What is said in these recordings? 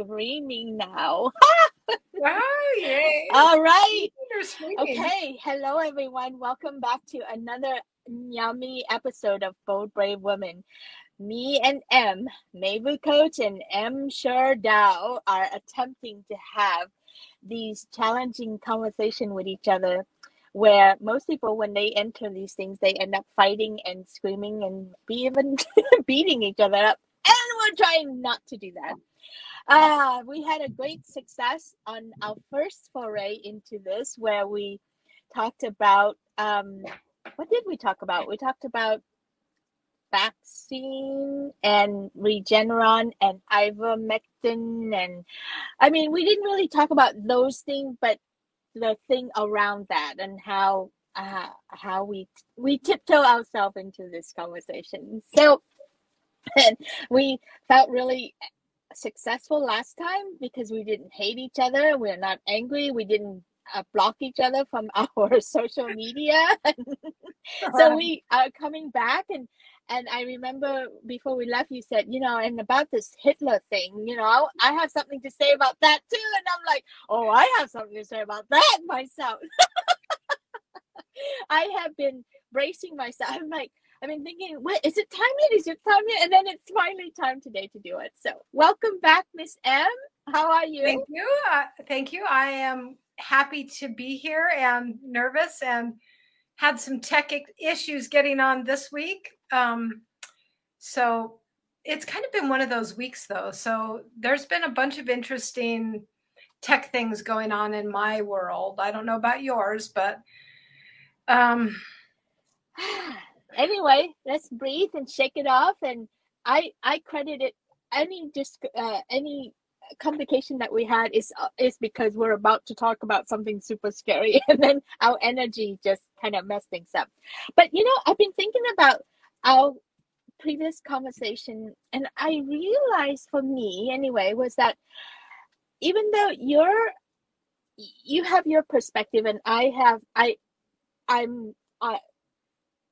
screaming now. wow, yay. All right. Okay. Hello, everyone. Welcome back to another yummy episode of Bold Brave Women. Me and M, Mavu Coach and M Sure Dao are attempting to have these challenging conversation with each other where most people when they enter these things they end up fighting and screaming and be even beating each other up and we're trying not to do that uh, we had a great success on our first foray into this where we talked about um, what did we talk about? We talked about vaccine and regeneron and ivermectin and i mean we didn't really talk about those things but the thing around that and how uh, how we we tiptoe ourselves into this conversation. So and we felt really successful last time because we didn't hate each other we're not angry we didn't uh, block each other from our social media so we are coming back and and I remember before we left, you said, you know, and about this Hitler thing, you know, I have something to say about that too. And I'm like, oh, I have something to say about that myself. I have been bracing myself. I'm like, I've been thinking, what is it time yet? Is it time yet? And then it's finally time today to do it. So, welcome back, Miss M. How are you? Thank you. Uh, thank you. I am happy to be here and nervous and had some tech issues getting on this week. Um, so it's kind of been one of those weeks, though. So there's been a bunch of interesting tech things going on in my world. I don't know about yours, but um, anyway, let's breathe and shake it off. And I I credit it any just uh, any complication that we had is uh, is because we're about to talk about something super scary. And then our energy just kind of messed things up. But you know i've been thinking about our previous conversation. And i realized for me anyway was that even though you're you have your perspective and i have i i'm i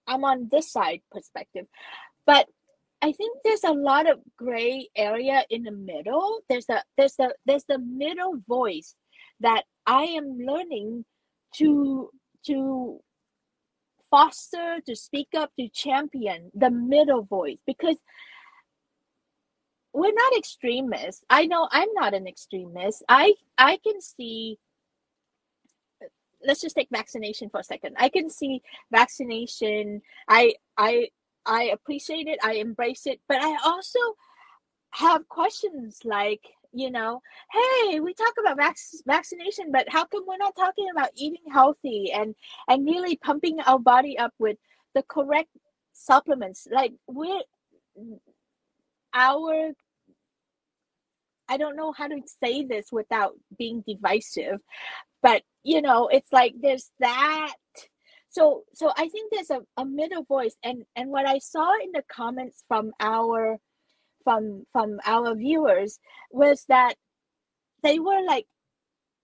i'm on this side perspective but I think there's a lot of gray area in the middle. There's a there's a there's the middle voice that I am learning to to foster, to speak up, to champion the middle voice because we're not extremists. I know I'm not an extremist. I I can see let's just take vaccination for a second. I can see vaccination. I I I appreciate it, I embrace it, but I also have questions like, you know, hey, we talk about vac- vaccination, but how come we're not talking about eating healthy and and really pumping our body up with the correct supplements? Like we're our I don't know how to say this without being divisive, but you know, it's like there's that. So so i think there's a, a middle voice and and what i saw in the comments from our from from our viewers was that they were like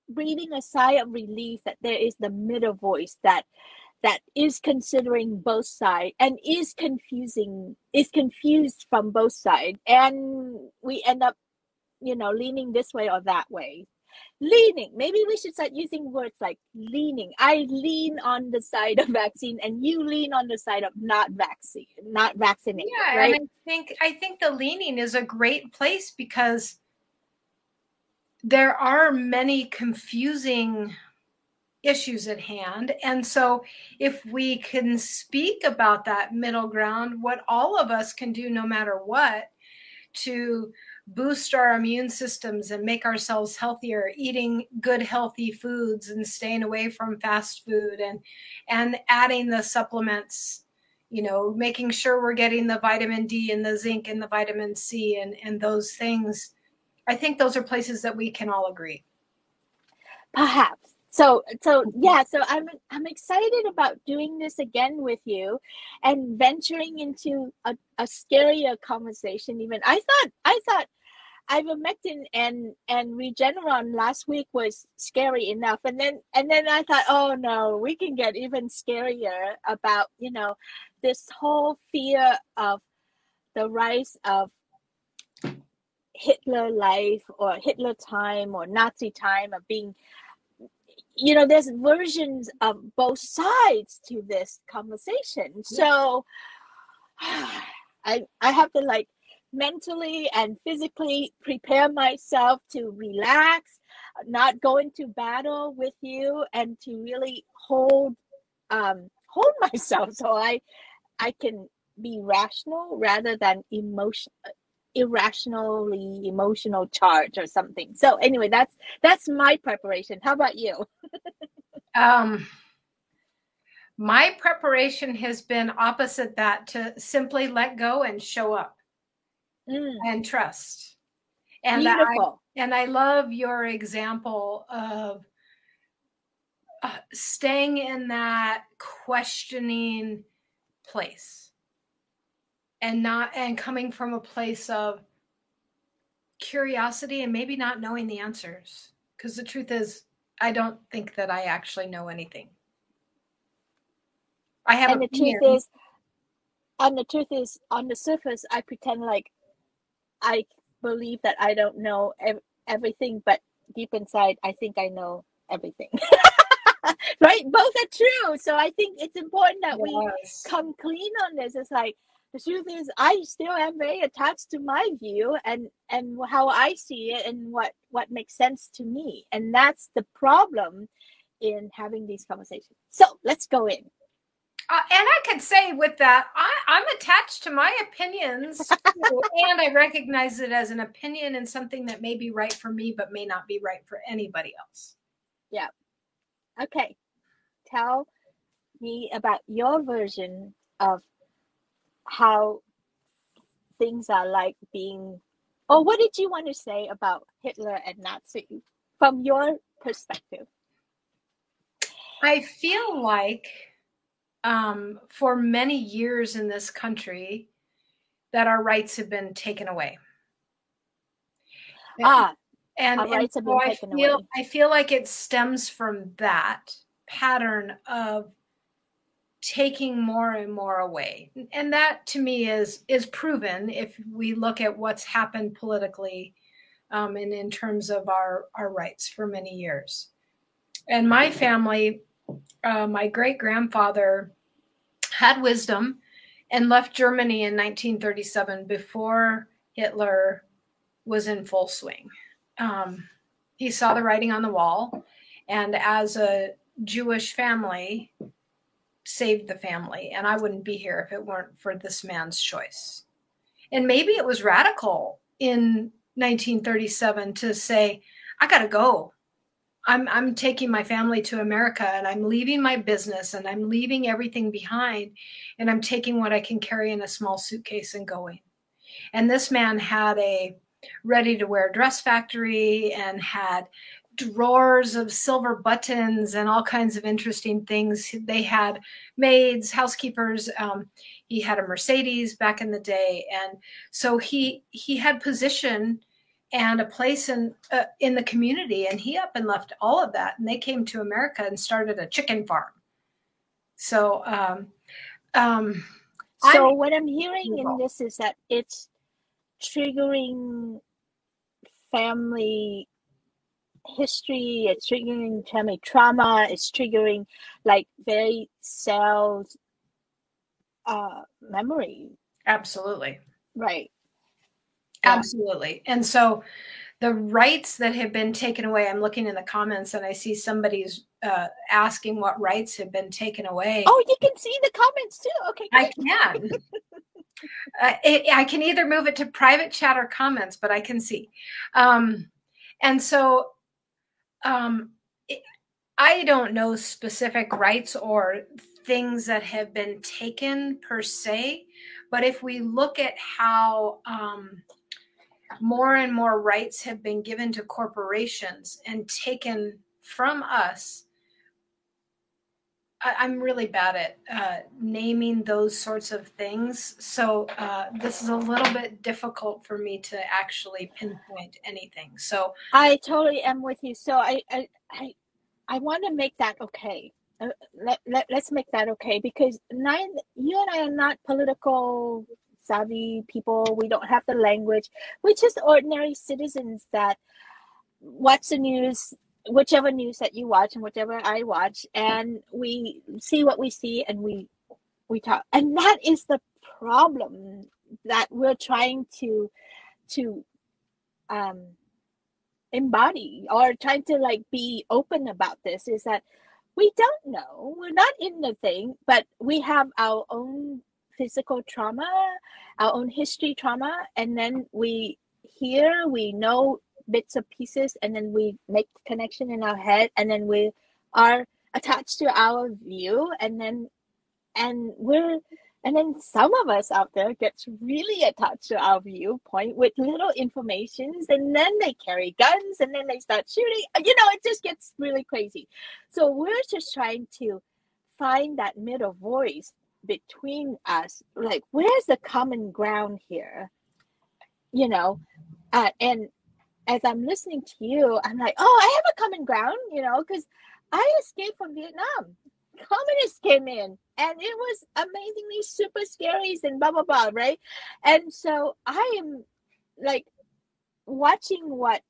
breathing a sigh of relief that there is the middle voice that that is considering both sides and is confusing is confused from both sides and we end up you know leaning this way or that way. Leaning maybe we should start using words like leaning. I lean on the side of vaccine and you lean on the side of not vaccine not vaccinated yeah right? and i think i think the leaning is a great place because there are many confusing issues at hand. And so if we can speak about that middle ground what all of us can do no matter what to boost our immune systems and make ourselves healthier eating good healthy foods and staying away from fast food and and adding the supplements you know making sure we're getting the vitamin d and the zinc and the vitamin c and and those things. I think those are places that we can all agree. Perhaps. So so yeah so i'm i'm excited about doing this again with you and venturing into a, a scarier conversation even. I thought i thought ivermectin and and regeneron last week was scary enough. And then and then i thought oh no we can get even scarier about you know this whole fear of the rise of Hitler life or Hitler time or Nazi time of being you know there's versions of both sides to this conversation. So i i have to like mentally and physically prepare myself to relax not go into battle with you and to really hold um hold myself so i i can be rational rather than emotion irrationally emotional charge or something. So anyway that's that's my preparation. How about you? Um my preparation has been opposite that to simply let go and show up mm. and trust and Beautiful. I, and I love your example of uh, staying in that questioning place and not and coming from a place of curiosity and maybe not knowing the answers because the truth is i don't think that i actually know anything i have and the truth is and the truth is on the surface i pretend like i believe that i don't know ev- everything but deep inside i think i know everything. Right? Both are true. So i think it's important that yes. we come clean on this. It's like the truth is i still am very attached to my view and and how i see it and what what makes sense to me. And that's the problem in having these conversations. So let's go in uh, and I could say with that, I, am attached to my opinions, too, and I recognize it as an opinion and something that may be right for me, but may not be right for anybody else. Yeah. Okay. Tell me about your version of how things are like being or what did you want to say about Hitler and Nazi from your perspective? I feel like um, for many years in this country that our rights have been taken away. Ah, and, and, and so I feel away. I feel like it stems from that pattern of taking more and more away and that to me is is proven if we look at what's happened politically um, and in terms of our our rights for many years and my family uh, my great grandfather had wisdom and left germany in 1937 before hitler was in full swing um, he saw the writing on the wall and as a jewish family saved the family. And I wouldn't be here if it weren't for this man's choice. And maybe it was radical in 1937 to say, I got to go. I'm, I'm taking my family to America and I'm leaving my business and I'm leaving everything behind and I'm taking what I can carry in a small suitcase and going. And this man had a ready to wear dress factory and had drawers of silver buttons and all kinds of interesting things. They had maids, housekeepers. Um, he had a Mercedes back in the day, and so he he had position and a place in uh, in the community. And he up and left all of that, and they came to America and started a chicken farm. So, um, um, so I'm, what I'm hearing in this is that it's triggering family history, it's triggering family trauma, it's triggering like very cells uh memory. Absolutely. Right. Absolutely. And so the rights that have been taken away, I'm looking in the comments and I see somebody's uh, asking what rights have been taken away. Oh, you can see the comments too. Okay. Great. I can. uh, it, I can either move it to private chat or comments, but I can see. Um, and so um, I don't know specific rights or things that have been taken per se, but if we look at how um, more and more rights have been given to corporations and taken from us, I, am really bad at uh, naming those sorts of things. So uh, this is a little bit difficult for me to actually pinpoint anything. So I totally am with you. So I I I, I want to make that okay. Uh, let, let, let's make that okay because nine, you and I are not political savvy people. We don't have the language. We're just ordinary citizens that watch the news, whichever news that you watch and whichever I watch, and we see what we see and we we talk. And that is the problem that we're trying to to um embody or trying to like be open about this is that we don't know we're not in the thing but we have our own physical trauma our own history trauma and then we hear we know bits of pieces and then we make connection in our head and then we are attached to our view and then and we're and then some of us out there gets really attached to our viewpoint with little informations, and then they carry guns, and then they start shooting. You know, it just gets really crazy. So we're just trying to find that middle voice between us. Like, where's the common ground here? You know, uh, and as I'm listening to you, I'm like, oh, I have a common ground. You know, because I escaped from Vietnam communists came in and it was amazingly super scary and blah blah blah right and so i am like watching what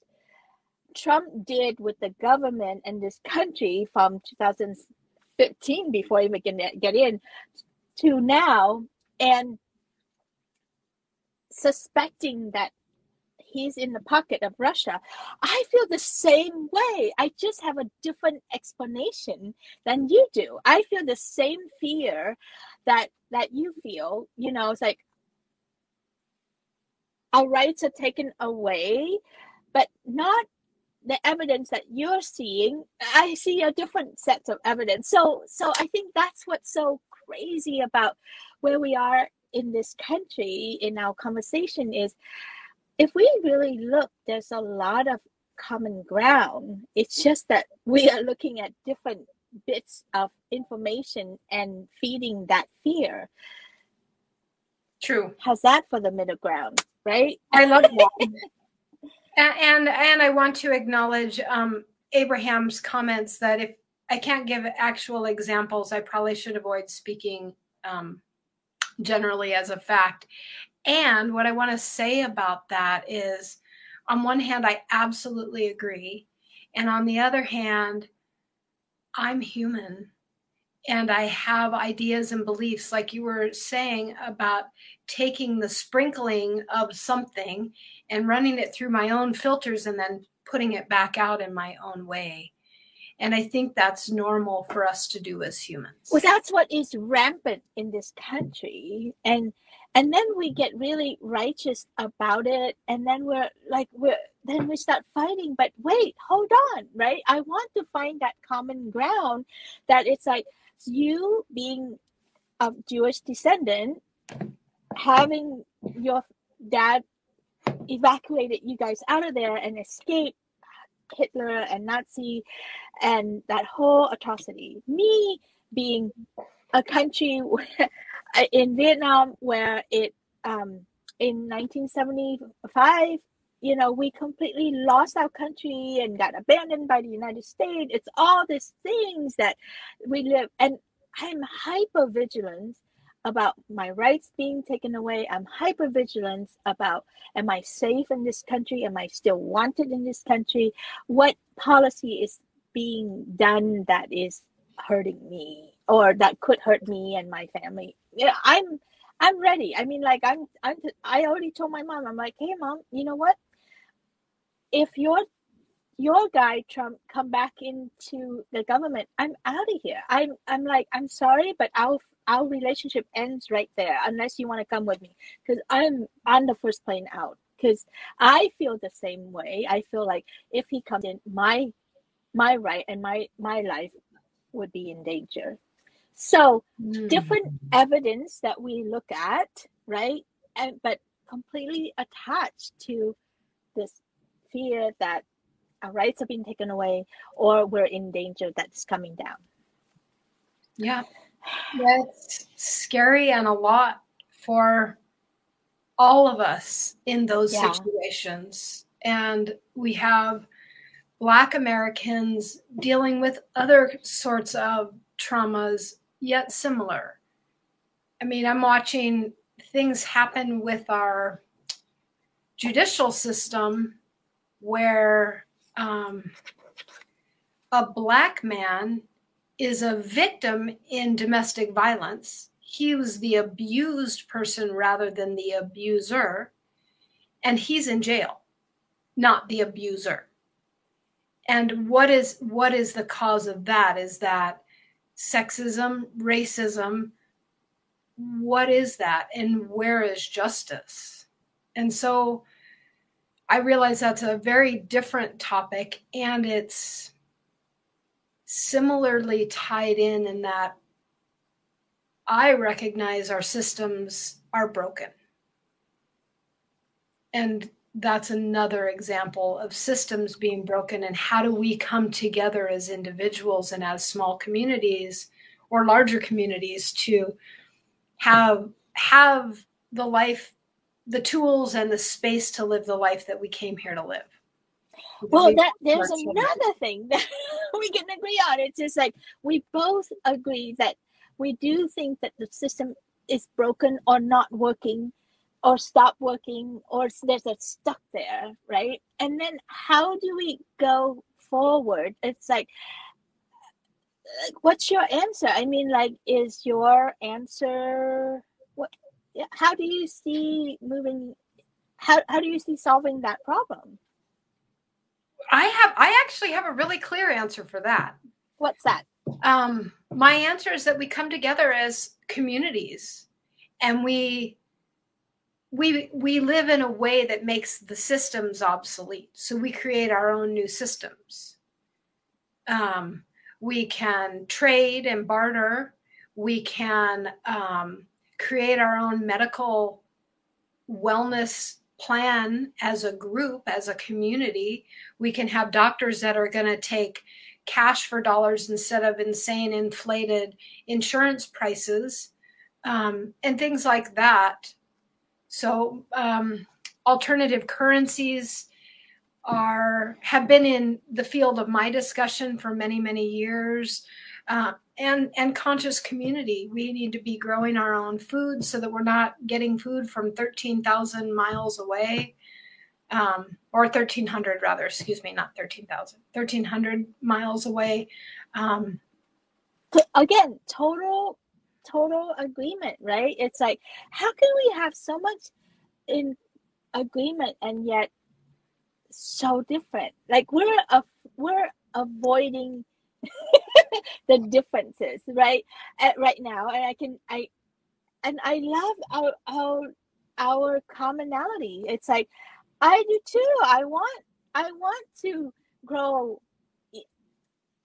trump did with the government and this country from 2015 before he can get in to now and suspecting that he's in the pocket of Russia. I feel the same way. I just have a different explanation than you do. I feel the same fear that that you feel. You know, it's like our rights are taken away, but not the evidence that you're seeing. I see a different set of evidence. So so I think that's what's so crazy about where we are in this country in our conversation is if we really look, there's a lot of common ground. It's just that we are looking at different bits of information and feeding that fear. True. How's that for the middle ground, right? I love that. and, and I want to acknowledge um, Abraham's comments that if I can't give actual examples, I probably should avoid speaking um, generally as a fact. And what I want to say about that is, on one hand, I absolutely agree. And on the other hand, I'm human and I have ideas and beliefs, like you were saying about taking the sprinkling of something and running it through my own filters and then putting it back out in my own way. And I think that's normal for us to do as humans. Well, that's what is rampant in this country. And and then we get really righteous about it and then we're like we're then we start fighting but wait hold on right i want to find that common ground that it's like you being of jewish descendant having your dad evacuated you guys out of there and escape hitler and nazi and that whole atrocity me being a country in Vietnam, where it um, in 1975, you know, we completely lost our country and got abandoned by the United States. It's all these things that we live, and I'm hyper vigilant about my rights being taken away. I'm hyper vigilant about am I safe in this country? Am I still wanted in this country? What policy is being done that is hurting me or that could hurt me and my family yeah, I'm I'm ready. I mean, like I'm I'm I already told my mom. I'm like, hey, mom, you know what? If your your guy Trump come back into the government, I'm out of here. I'm I'm like I'm sorry, but our our relationship ends right there unless you want to come with me because I'm on the first plane out. Because I feel the same way. I feel like if he comes in, my my right and my my life would be in danger. So mm. different evidence that we look at, right? And but completely attached to this fear that our rights are being taken away or we're in danger that's coming down. Yeah. That's scary and a lot for all of us in those yeah. situations. And we have Black Americans dealing with other sorts of traumas yet similar. I mean, I'm watching things happen with our judicial system where um, a black man is a victim in domestic violence. He was the abused person rather than the abuser, and he's in jail, not the abuser. And what is what is the cause of that? Is that sexism, racism? What is that, and where is justice? And so I realize that's a very different topic and it's similarly tied in in that I recognize our systems are broken. And that's another example of systems being broken and how do we come together as individuals and as small communities or larger communities to have have the life the tools and the space to live the life that we came here to live. Well, that there's another thing that we can agree on. It's just like we both agree that we do think that the system is broken or not working or stop working or there's a stuck there, right? And then how do we go forward? It's like what's your answer? I mean, like, is your answer what how do you see moving how, how do you see solving that problem i have i actually have a really clear answer for that. What's that? Um, my answer is that we come together as communities and we we we live in a way that makes the systems obsolete. So we create our own new systems. Um, we can trade and barter. We can um, create our own medical wellness plan as a group, as a community. We can have doctors that are going to take cash for dollars instead of insane inflated insurance prices um, and things like that. So, um, alternative currencies are have been in the field of my discussion for many many years uh, and and conscious community. We need to be growing our own food so that we're not getting food from thirteen thousand miles away, um, or thirteen hundred rather. Excuse me, not thirteen thousand. Thirteen hundred miles away. Um, Again, total total agreement, right? It's like how can we have so much in agreement and yet so different? Like we're a, we're avoiding the differences right? Right now and i can i and i love our our our commonality. It's like i do too. I want i want to grow.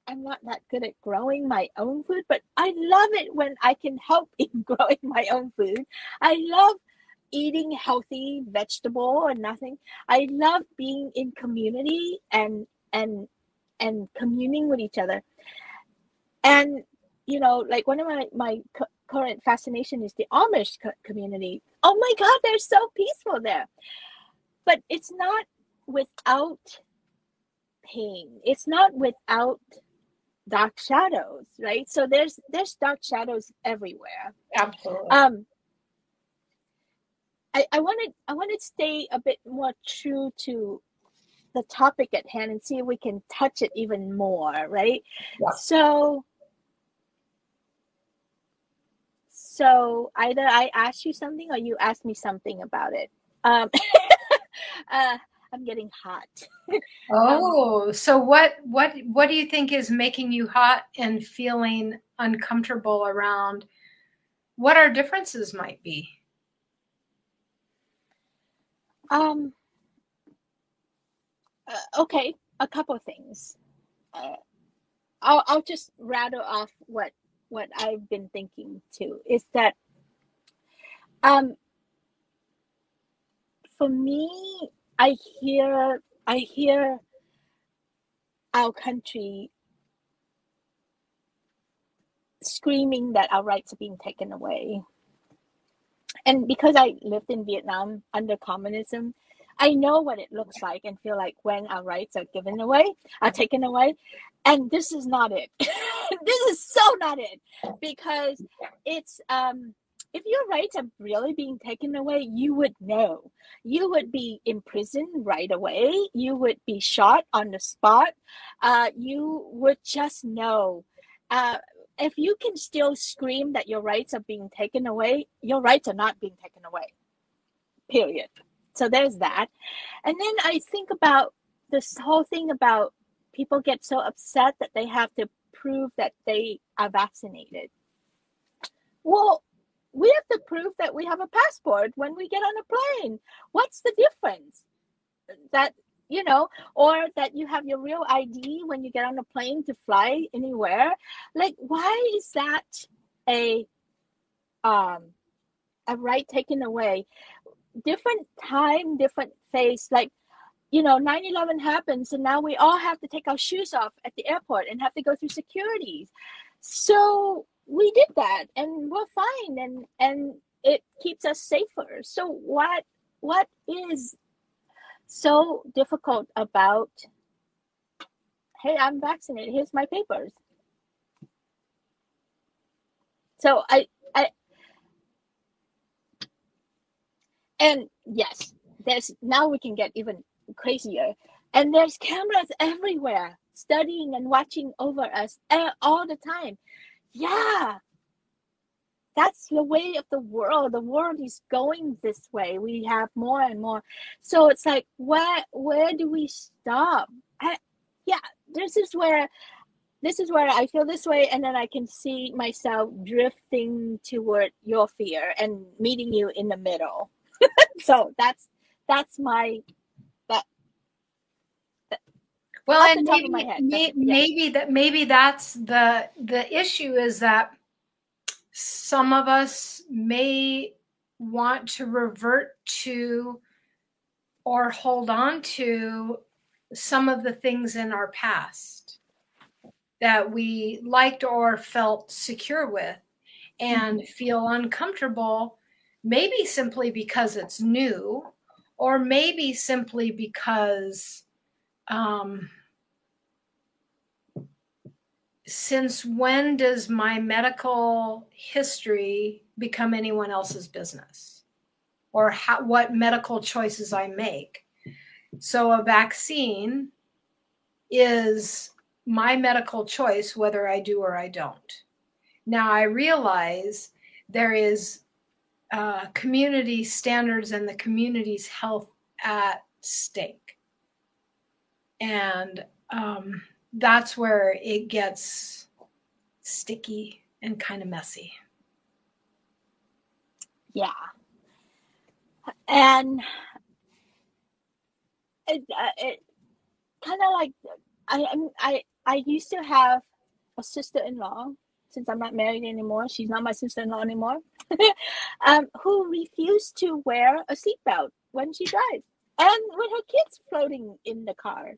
I'm not that good at growing my own food but i love it when i can help in growing my own food. I love eating healthy vegetable and nothing. I love being in community and and and communing with each other and you know like one of my my current fascination is the amish co- community. Oh my god they're so peaceful there. But it's not without pain. It's not without dark shadows right? So there's there's dark shadows everywhere. Absolutely. Um I, I wanted I want to stay a bit more true to the topic at hand and see if we can touch it even more, right? Yeah. So so either I ask you something or you ask me something about it. Um, uh, I'm getting hot. oh, um, so what what what do you think is making you hot and feeling uncomfortable around what our differences might be? Um uh, okay, a couple things. Uh, I'll I'll just rattle off what what I've been thinking too. Is that um for me, I hear I hear our country screaming that our rights are being taken away. And because I lived in Vietnam under communism, I know what it looks like and feel like when our rights are given away, are taken away. And this is not it. this is so not it because it's um if your rights are really being taken away, you would know. You would be imprisoned right away. You would be shot on the spot. Uh, you would just know. Uh, if you can still scream that your rights are being taken away, your rights are not being taken away. Period. So there's that. And then I think about this whole thing about people get so upset that they have to prove that they are vaccinated. Well, we have to prove that we have a passport when we get on a plane. What's the difference? That you know, or that you have your real ID when you get on a plane to fly anywhere. Like, why is that a um a right taken away? Different time, different face. Like, you know, 9-11 happens and now we all have to take our shoes off at the airport and have to go through securities. So we did that and we're fine and and it keeps us safer. So what what is so difficult about hey i'm vaccinated here's my papers so i i and yes there's now we can get even crazier. And there's cameras everywhere studying and watching over us eh, all the time. Yeah. That's the way of the world. The world is going this way. We have more and more. So it's like where where do we stop? I, yeah this is where this is where i feel this way and then i can see myself drifting toward your fear and meeting you in the middle. So that's that's my well and maybe, may, maybe yeah. that maybe that's the the issue is that some of us may want to revert to or hold on to some of the things in our past that we liked or felt secure with and mm-hmm. feel uncomfortable, maybe simply because it's new, or maybe simply because um, since when does my medical history become anyone else's business or how, what medical choices I make? So, a vaccine is my medical choice whether I do or I don't. Now, I realize there is uh, community standards and the community's health at stake. And um, that's where it gets sticky and kind of messy. Yeah. And it, uh, it kind of like I I I used to have a sister-in-law since I'm not married anymore. She's not my sister-in-law anymore. um, who refused to wear a seatbelt when she drives, and with her kids floating in the car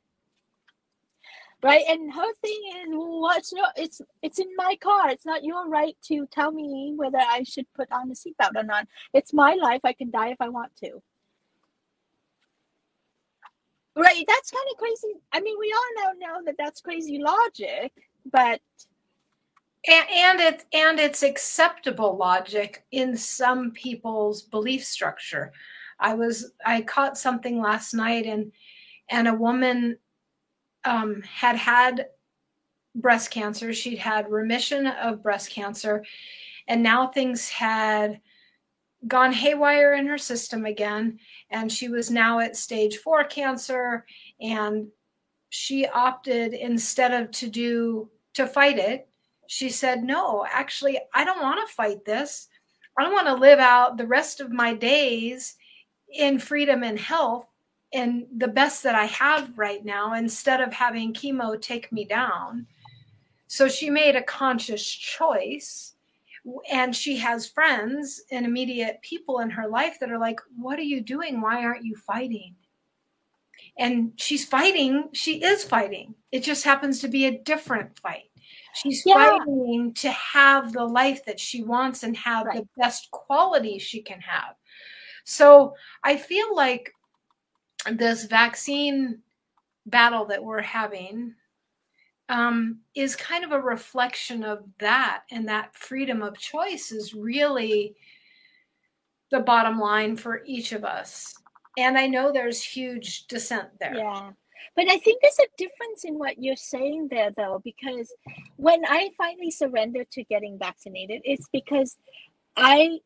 right? And her thing is well it's not it's it's in my car. It's not your right to tell me whether i should put on the seatbelt or not. It's my life. I can die if i want to. Right? That's kind of crazy. I mean we all now know that that's crazy logic but and, and it's and it's acceptable logic in some people's belief structure. I was i caught something last night and and a woman um, had had breast cancer. She'd had remission of breast cancer, and now things had gone haywire in her system again. And she was now at stage four cancer, and she opted instead of to do to fight it. She said, "No, actually, I don't want to fight this. I want to live out the rest of my days in freedom and health and the best that I have right now instead of having chemo take me down. So she made a conscious choice. And she has friends and immediate people in her life that are like, What are you doing? Why aren't you fighting? And she's fighting. She is fighting. It just happens to be a different fight. She's yeah. fighting to have the life that she wants and have right. the best quality she can have. So I feel like this vaccine battle that we're having um, is kind of a reflection of that. And that freedom of choice is really the bottom line for each of us. And I know there's huge dissent there. Yeah. But I think there's a difference in what you're saying there, though, because when I finally surrendered to getting vaccinated, it's because I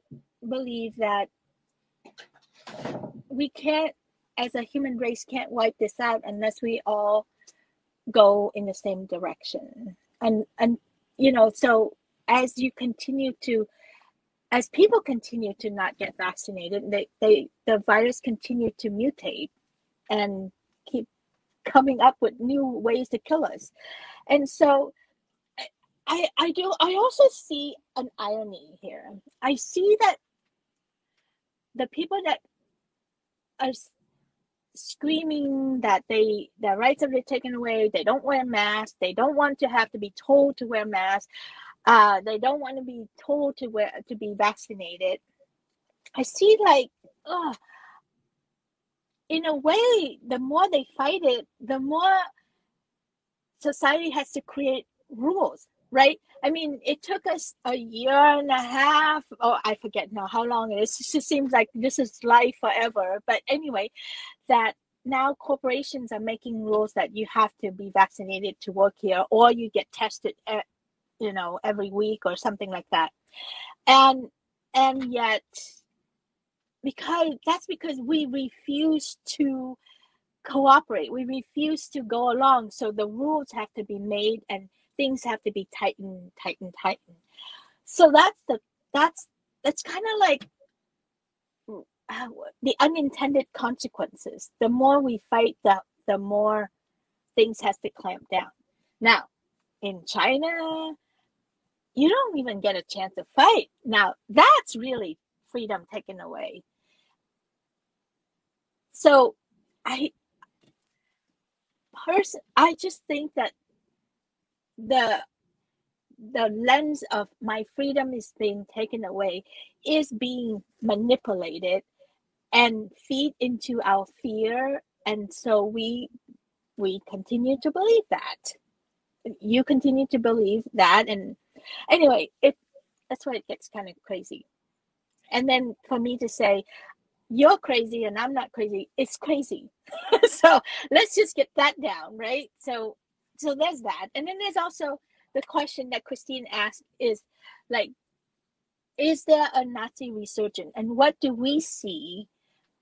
believe that we can't, as a human race, can't wipe this out unless we all go in the same direction. And and you know, so as you continue to as people continue to not get vaccinated, they, they the virus continue to mutate and keep coming up with new ways to kill us. And so I I do I also see an irony here. I see that the people that are screaming that they their rights have been taken away, they don't wear masks, they don't want to have to be told to wear masks, uh, they don't want to be told to wear to be vaccinated. I see like, oh, in a way, the more they fight it, the more society has to create rules, right? I mean, it took us a year and a half. Oh, I forget now how long it is. It just seems like this is life forever. But anyway, that now corporations are making rules that you have to be vaccinated to work here, or you get tested, at, you know, every week or something like that. And and yet, because that's because we refuse to cooperate. We refuse to go along. So the rules have to be made and things have to be tightened, tightened, tightened. So that's the that's that's kind of like uh, the unintended consequences. The more we fight, the the more things has to clamp down. Now, in China, you don't even get a chance to fight. Now, that's really freedom taken away. So, I person I just think that the the lens of my freedom is being taken away is being manipulated and feed into our fear. And so we we continue to believe that. You continue to believe that. And anyway it that's why it gets kind of crazy. And then for me to say you're crazy and i'm not crazy it's crazy. So let's just get that down right? So so there's that and then there's also the question that Christine asked is like, is there a Nazi resurgence? And what do we see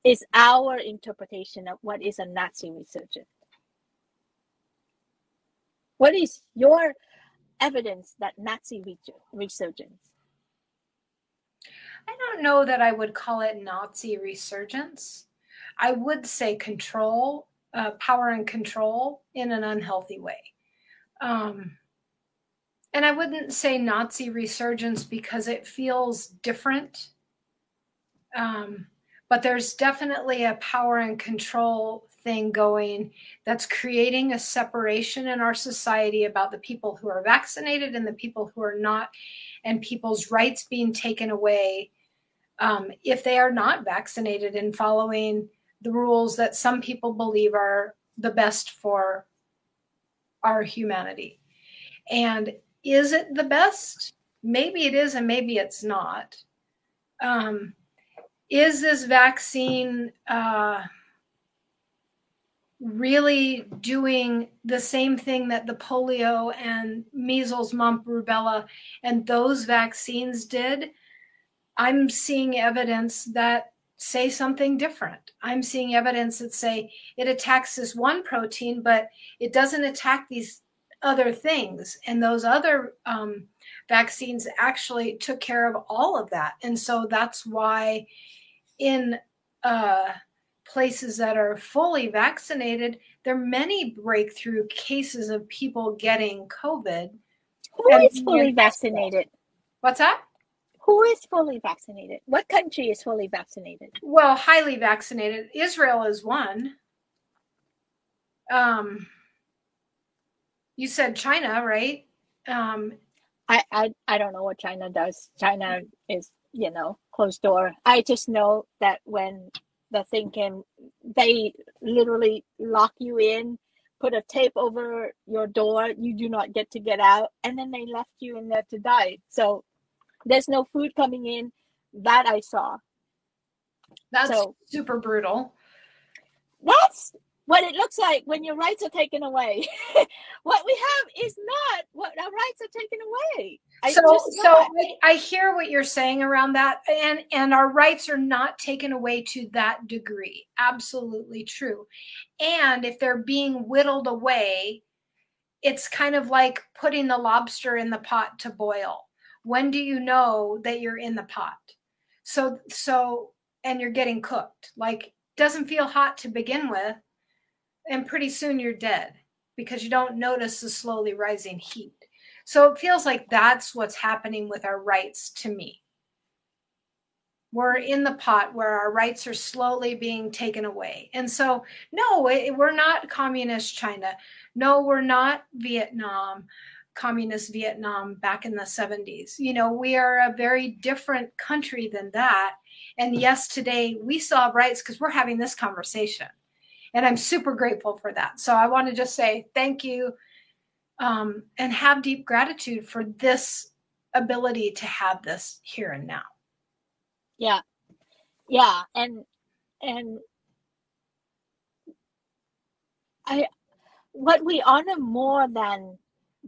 is our interpretation of what is a Nazi resurgence? What is your evidence that Nazi resurgence? I don't know that I would call it Nazi resurgence. I would say control, uh, power and control in an unhealthy way. Um, and I wouldn't say Nazi resurgence because it feels different. Um, but there's definitely a power and control thing going that's creating a separation in our society about the people who are vaccinated and the people who are not, and people's rights being taken away um, if they are not vaccinated and following the rules that some people believe are the best for our humanity. And is it the best? Maybe it is, and maybe it's not. Um, is this vaccine uh, really doing the same thing that the polio and measles, mumps, rubella, and those vaccines did? I'm seeing evidence that say something different. I'm seeing evidence that say it attacks this one protein, but it doesn't attack these other things. And those other um, vaccines actually took care of all of that. And so that's why in uh, places that are fully vaccinated, there are many breakthrough cases of people getting COVID. Who is fully vaccinated? What's that? Who is fully vaccinated? What country is fully vaccinated? Well, highly vaccinated. Israel is one. Um, you said China, right? Um, I, I I don't know what China does. China is you know closed door. I just know that when the thing came, they literally lock you in, put a tape over your door. You do not get to get out, and then they left you in there to die. So there's no food coming in. That I saw. That's so, super brutal. That's what it looks like when your rights are taken away. what we have is not what our rights are taken away. I so, so I, I hear what you're saying around that, and and our rights are not taken away to that degree. Absolutely true. And if they're being whittled away, it's kind of like putting the lobster in the pot to boil. When do you know that you're in the pot? So so and you're getting cooked. Like doesn't feel hot to begin with and pretty soon you're dead because you don't notice the slowly rising heat. So it feels like that's what's happening with our rights to me. We're in the pot where our rights are slowly being taken away. And so, no, we're not communist China. No, we're not Vietnam, communist Vietnam back in the 70s. You know, we are a very different country than that. And yes, today we have rights because we're having this conversation and i'm super grateful for that so i want to just say thank you um, and have deep gratitude for this ability to have this here and now yeah yeah and and i what we honor more than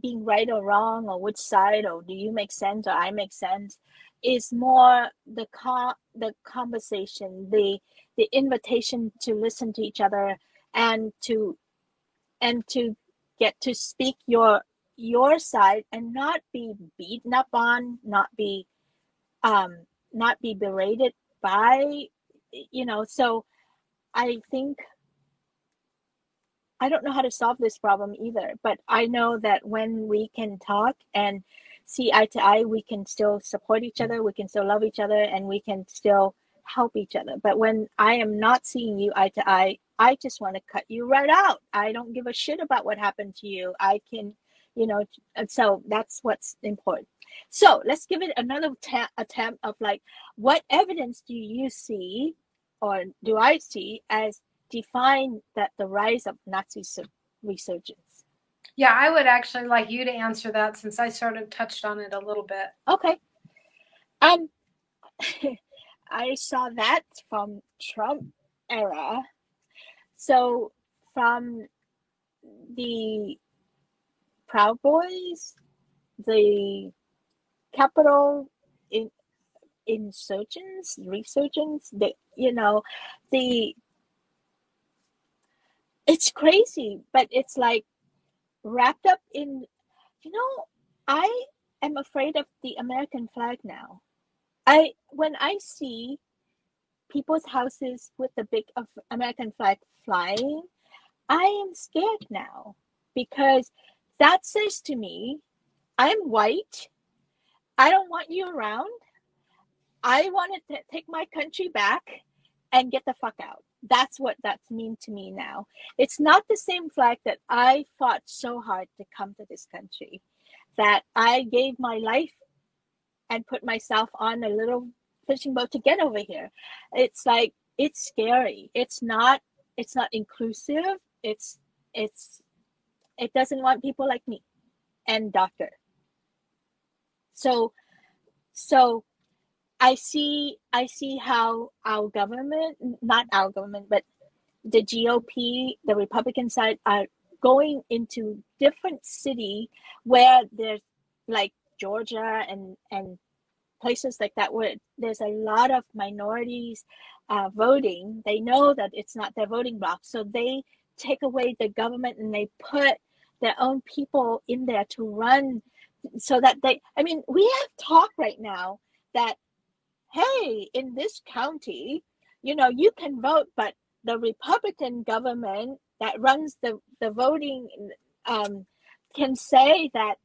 being right or wrong or which side or do you make sense or i make sense is more the con the conversation the the invitation to listen to each other and to and to get to speak your your side and not be beaten up on not be um not be berated by you know so i think i don't know how to solve this problem either but i know that when we can talk and see eye to eye we can still support each other we can still love each other and we can still help each other. But when I am not seeing you eye to eye, I just want to cut you right out. I don't give a shit about what happened to you. I can, you know, and so that's what's important. So let's give it another ta- attempt of like, what evidence do you see, or do I see as define that the rise of Nazi resurgence? Yeah, I would actually like you to answer that since I sort of touched on it a little bit. Okay. Um. I saw that from Trump era. So from the Proud Boys, the Capitol in, insurgents, resurgence, the you know, the it's crazy, but it's like wrapped up in you know, I am afraid of the American flag now. I when I see people's houses with the big of American flag flying, I am scared now because that says to me, I'm white. I don't want you around. I want to take my country back and get the fuck out. That's what that's mean to me now. It's not the same flag that I fought so hard to come to this country, that I gave my life and put myself on a little fishing boat to get over here. It's like it's scary. It's not it's not inclusive. It's it's it doesn't want people like me and doctor. So so I see I see how our government, not our government, but the GOP, the Republican side are going into different city where there's like Georgia and and places like that where there's a lot of minorities uh, voting, they know that it's not their voting block, so they take away the government and they put their own people in there to run, so that they. I mean, we have talk right now that, hey, in this county, you know, you can vote, but the Republican government that runs the the voting um, can say that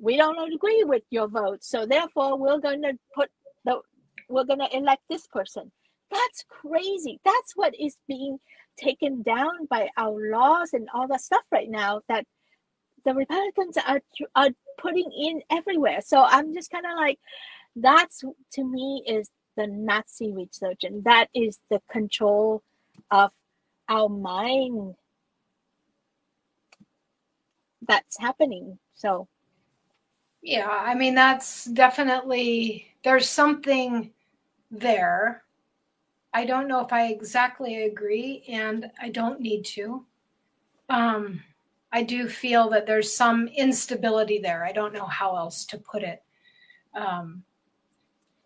we don't agree with your vote so therefore we're going to put the we're going to elect this person. That's crazy. That's what is being taken down by our laws and all that stuff right now that the republicans are are putting in everywhere. So i'm just kind of like that's to me is the nazi resurgence that is the control of our mind that's happening so yeah, I mean, that's definitely, there's something there. I don't know if I exactly agree, and I don't need to. Um, I do feel that there's some instability there. I don't know how else to put it um,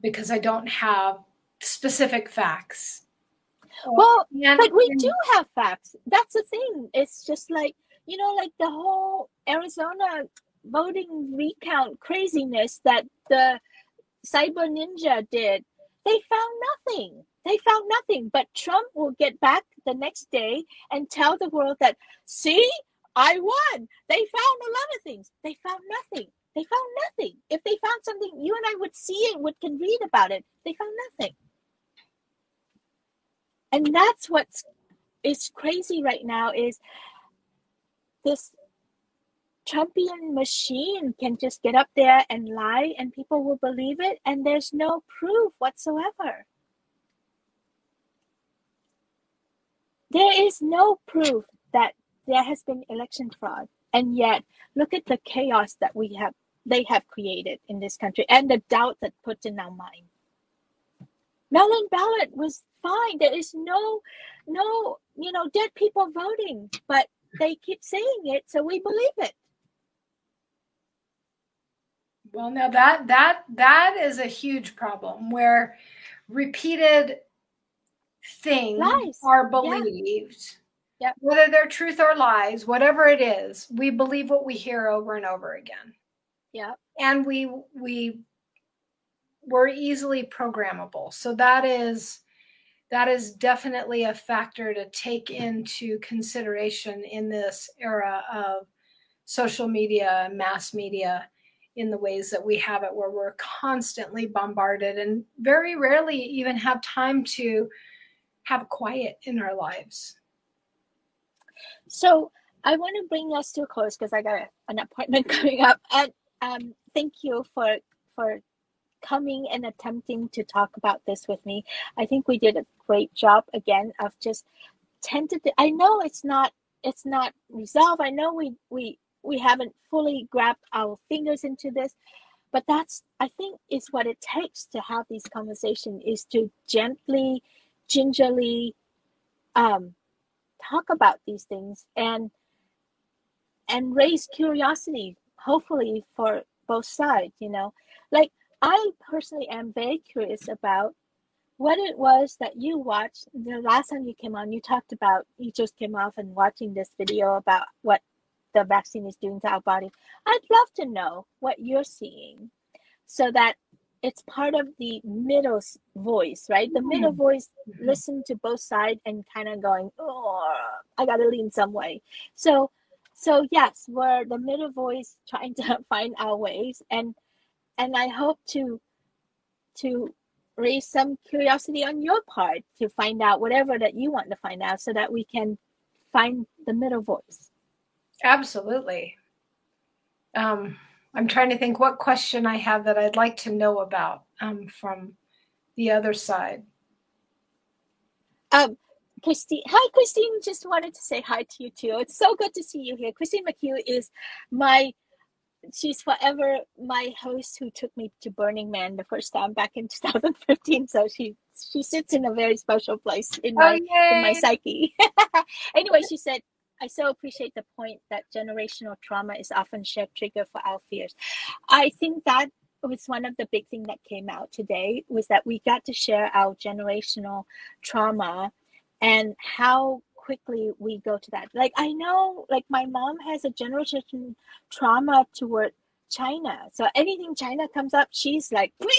because I don't have specific facts. Well, and, but we and, do have facts. That's the thing. It's just like, you know, like the whole Arizona voting recount craziness that the Cyber Ninja did. They found nothing. They found nothing. But Trump will get back the next day and tell the world that, see, I won. They found a lot of things. They found nothing. They found nothing. If they found something, you and I would see it, would can read about it. They found nothing. And that's what's is crazy right now is this Trumpian machine can just get up there and lie and people will believe it and there's no proof whatsoever. There is no proof that there has been election fraud. And yet, look at the chaos that we have they have created in this country and the doubt that puts in our mind. Mail-in ballot was fine. There is no no, you know, dead people voting, but they keep saying it, so we believe it. Well, now that that that is a huge problem where repeated things lies. are believed. Yeah. Yep. Whether they're truth or lies, whatever it is, we believe what we hear over and over again. Yeah. And we we we're easily programmable. So that is that is definitely a factor to take into consideration in this era of social media, and mass media in the ways that we have it where we're constantly bombarded and very rarely even have time to have quiet in our lives. So I want to bring us to a close because I got an appointment coming up. And um, thank you for for coming and attempting to talk about this with me. I think we did a great job again of just tentative. I know it's not it's not resolved. I know we we we haven't fully grabbed our fingers into this, but that's I think is what it takes to have these conversations is to gently gingerly um, talk about these things and and raise curiosity hopefully for both sides you know like i personally am very curious about what it was that you watched the last time you came on you talked about you just came off and watching this video about what the vaccine is doing to our body i'd love to know what you're seeing so that it's part of the middle voice, right? The middle mm. voice mm-hmm. listen to both sides and kind of going, oh, I gotta lean some way. So, so yes, we're the middle voice trying to find our ways, and and I hope to to raise some curiosity on your part to find out whatever that you want to find out, so that we can find the middle voice. Absolutely. Um, I'm trying to think what question I have that I'd like to know about um, from the other side. Um, Christine, hi, Christine. Just wanted to say hi to you too. It's so good to see you here. Christine McHugh is my, she's forever my host who took me to Burning Man the first time back in 2015. So she she sits in a very special place in oh, my oh, in my psyche. anyway, she said I so appreciate the point that generational trauma is often shared trigger for our fears. I think that was one of the big things that came out today was that we got to share our generational trauma and how quickly we go to that. Like I know, like my mom has a generation trauma toward China. So anything China comes up, she's like, Bling!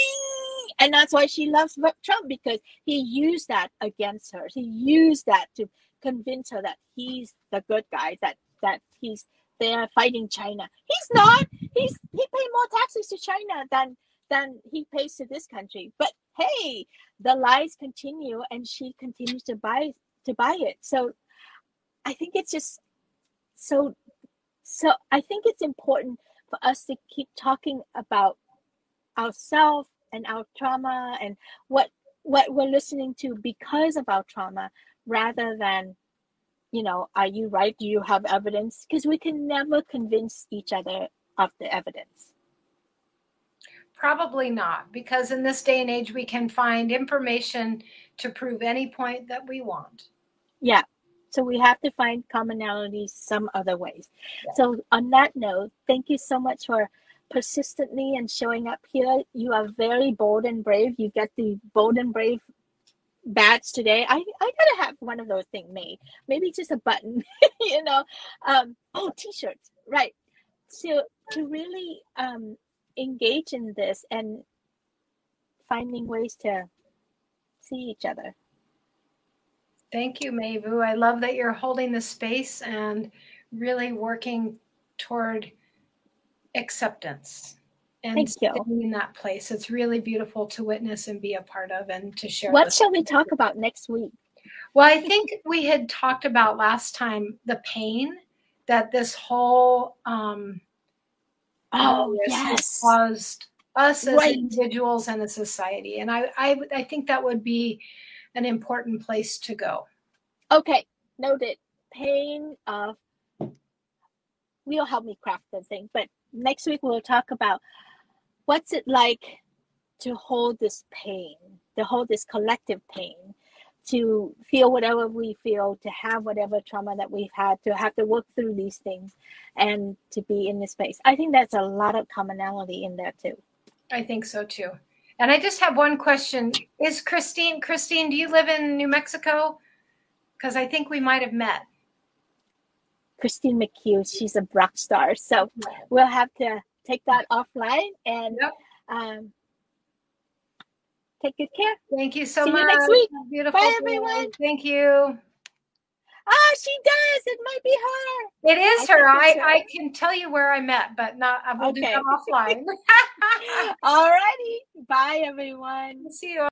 and that's why she loves Trump because he used that against her. He used that to convince her that he's the good guy, that that he's there fighting China. He's not. He's he paid more taxes to China than than he pays to this country. But hey, the lies continue, and she continues to buy to buy it. So I think it's just so so. I think it's important for us to keep talking about ourselves and our trauma and what what we're listening to because of our trauma rather than you know are you right do you have evidence because we can never convince each other of the evidence Probably not, because in this day and age, we can find information to prove any point that we want. Yeah. So we have to find commonalities some other ways. Yeah. So on that note, thank you so much for persistently and showing up here. You are very bold and brave. You get the bold and brave badge today. I, I gotta have one of those things made. Maybe just a button, you know. Um, oh, t-shirts, right. So to really um, engage in this and finding ways to see each other. Thank you, Mavu. I love that you're holding the space and really working toward acceptance and Thank you. in that place. It's really beautiful to witness and be a part of and to share. What shall we talk about next week? Well, I think we had talked about last time the pain that this whole um, Oh, um, has yes. caused us as Right. individuals and a society, and I, I I think that would be an important place to go. Okay, noted. Pain of will help me craft the thing, but next week we'll talk about what's it like to hold this pain, to hold this collective pain, to feel whatever we feel, to have whatever trauma that we've had, to have to work through these things and to be in this space. I think that's a lot of commonality in there too. I think so too. And I just have one question: Is Christine? Christine, do you live in New Mexico? Because I think we might have met. Christine McHugh, she's a rock star. So we'll have to take that offline and Yep. um, take good care. Thank you so See you much. next week. Beautiful. Bye, everyone. Thank you. Ah, she does. It might be her. It is I her. I, her. I can tell you where I met, but not. I will do Okay. that offline. All righty. Bye, everyone. See you.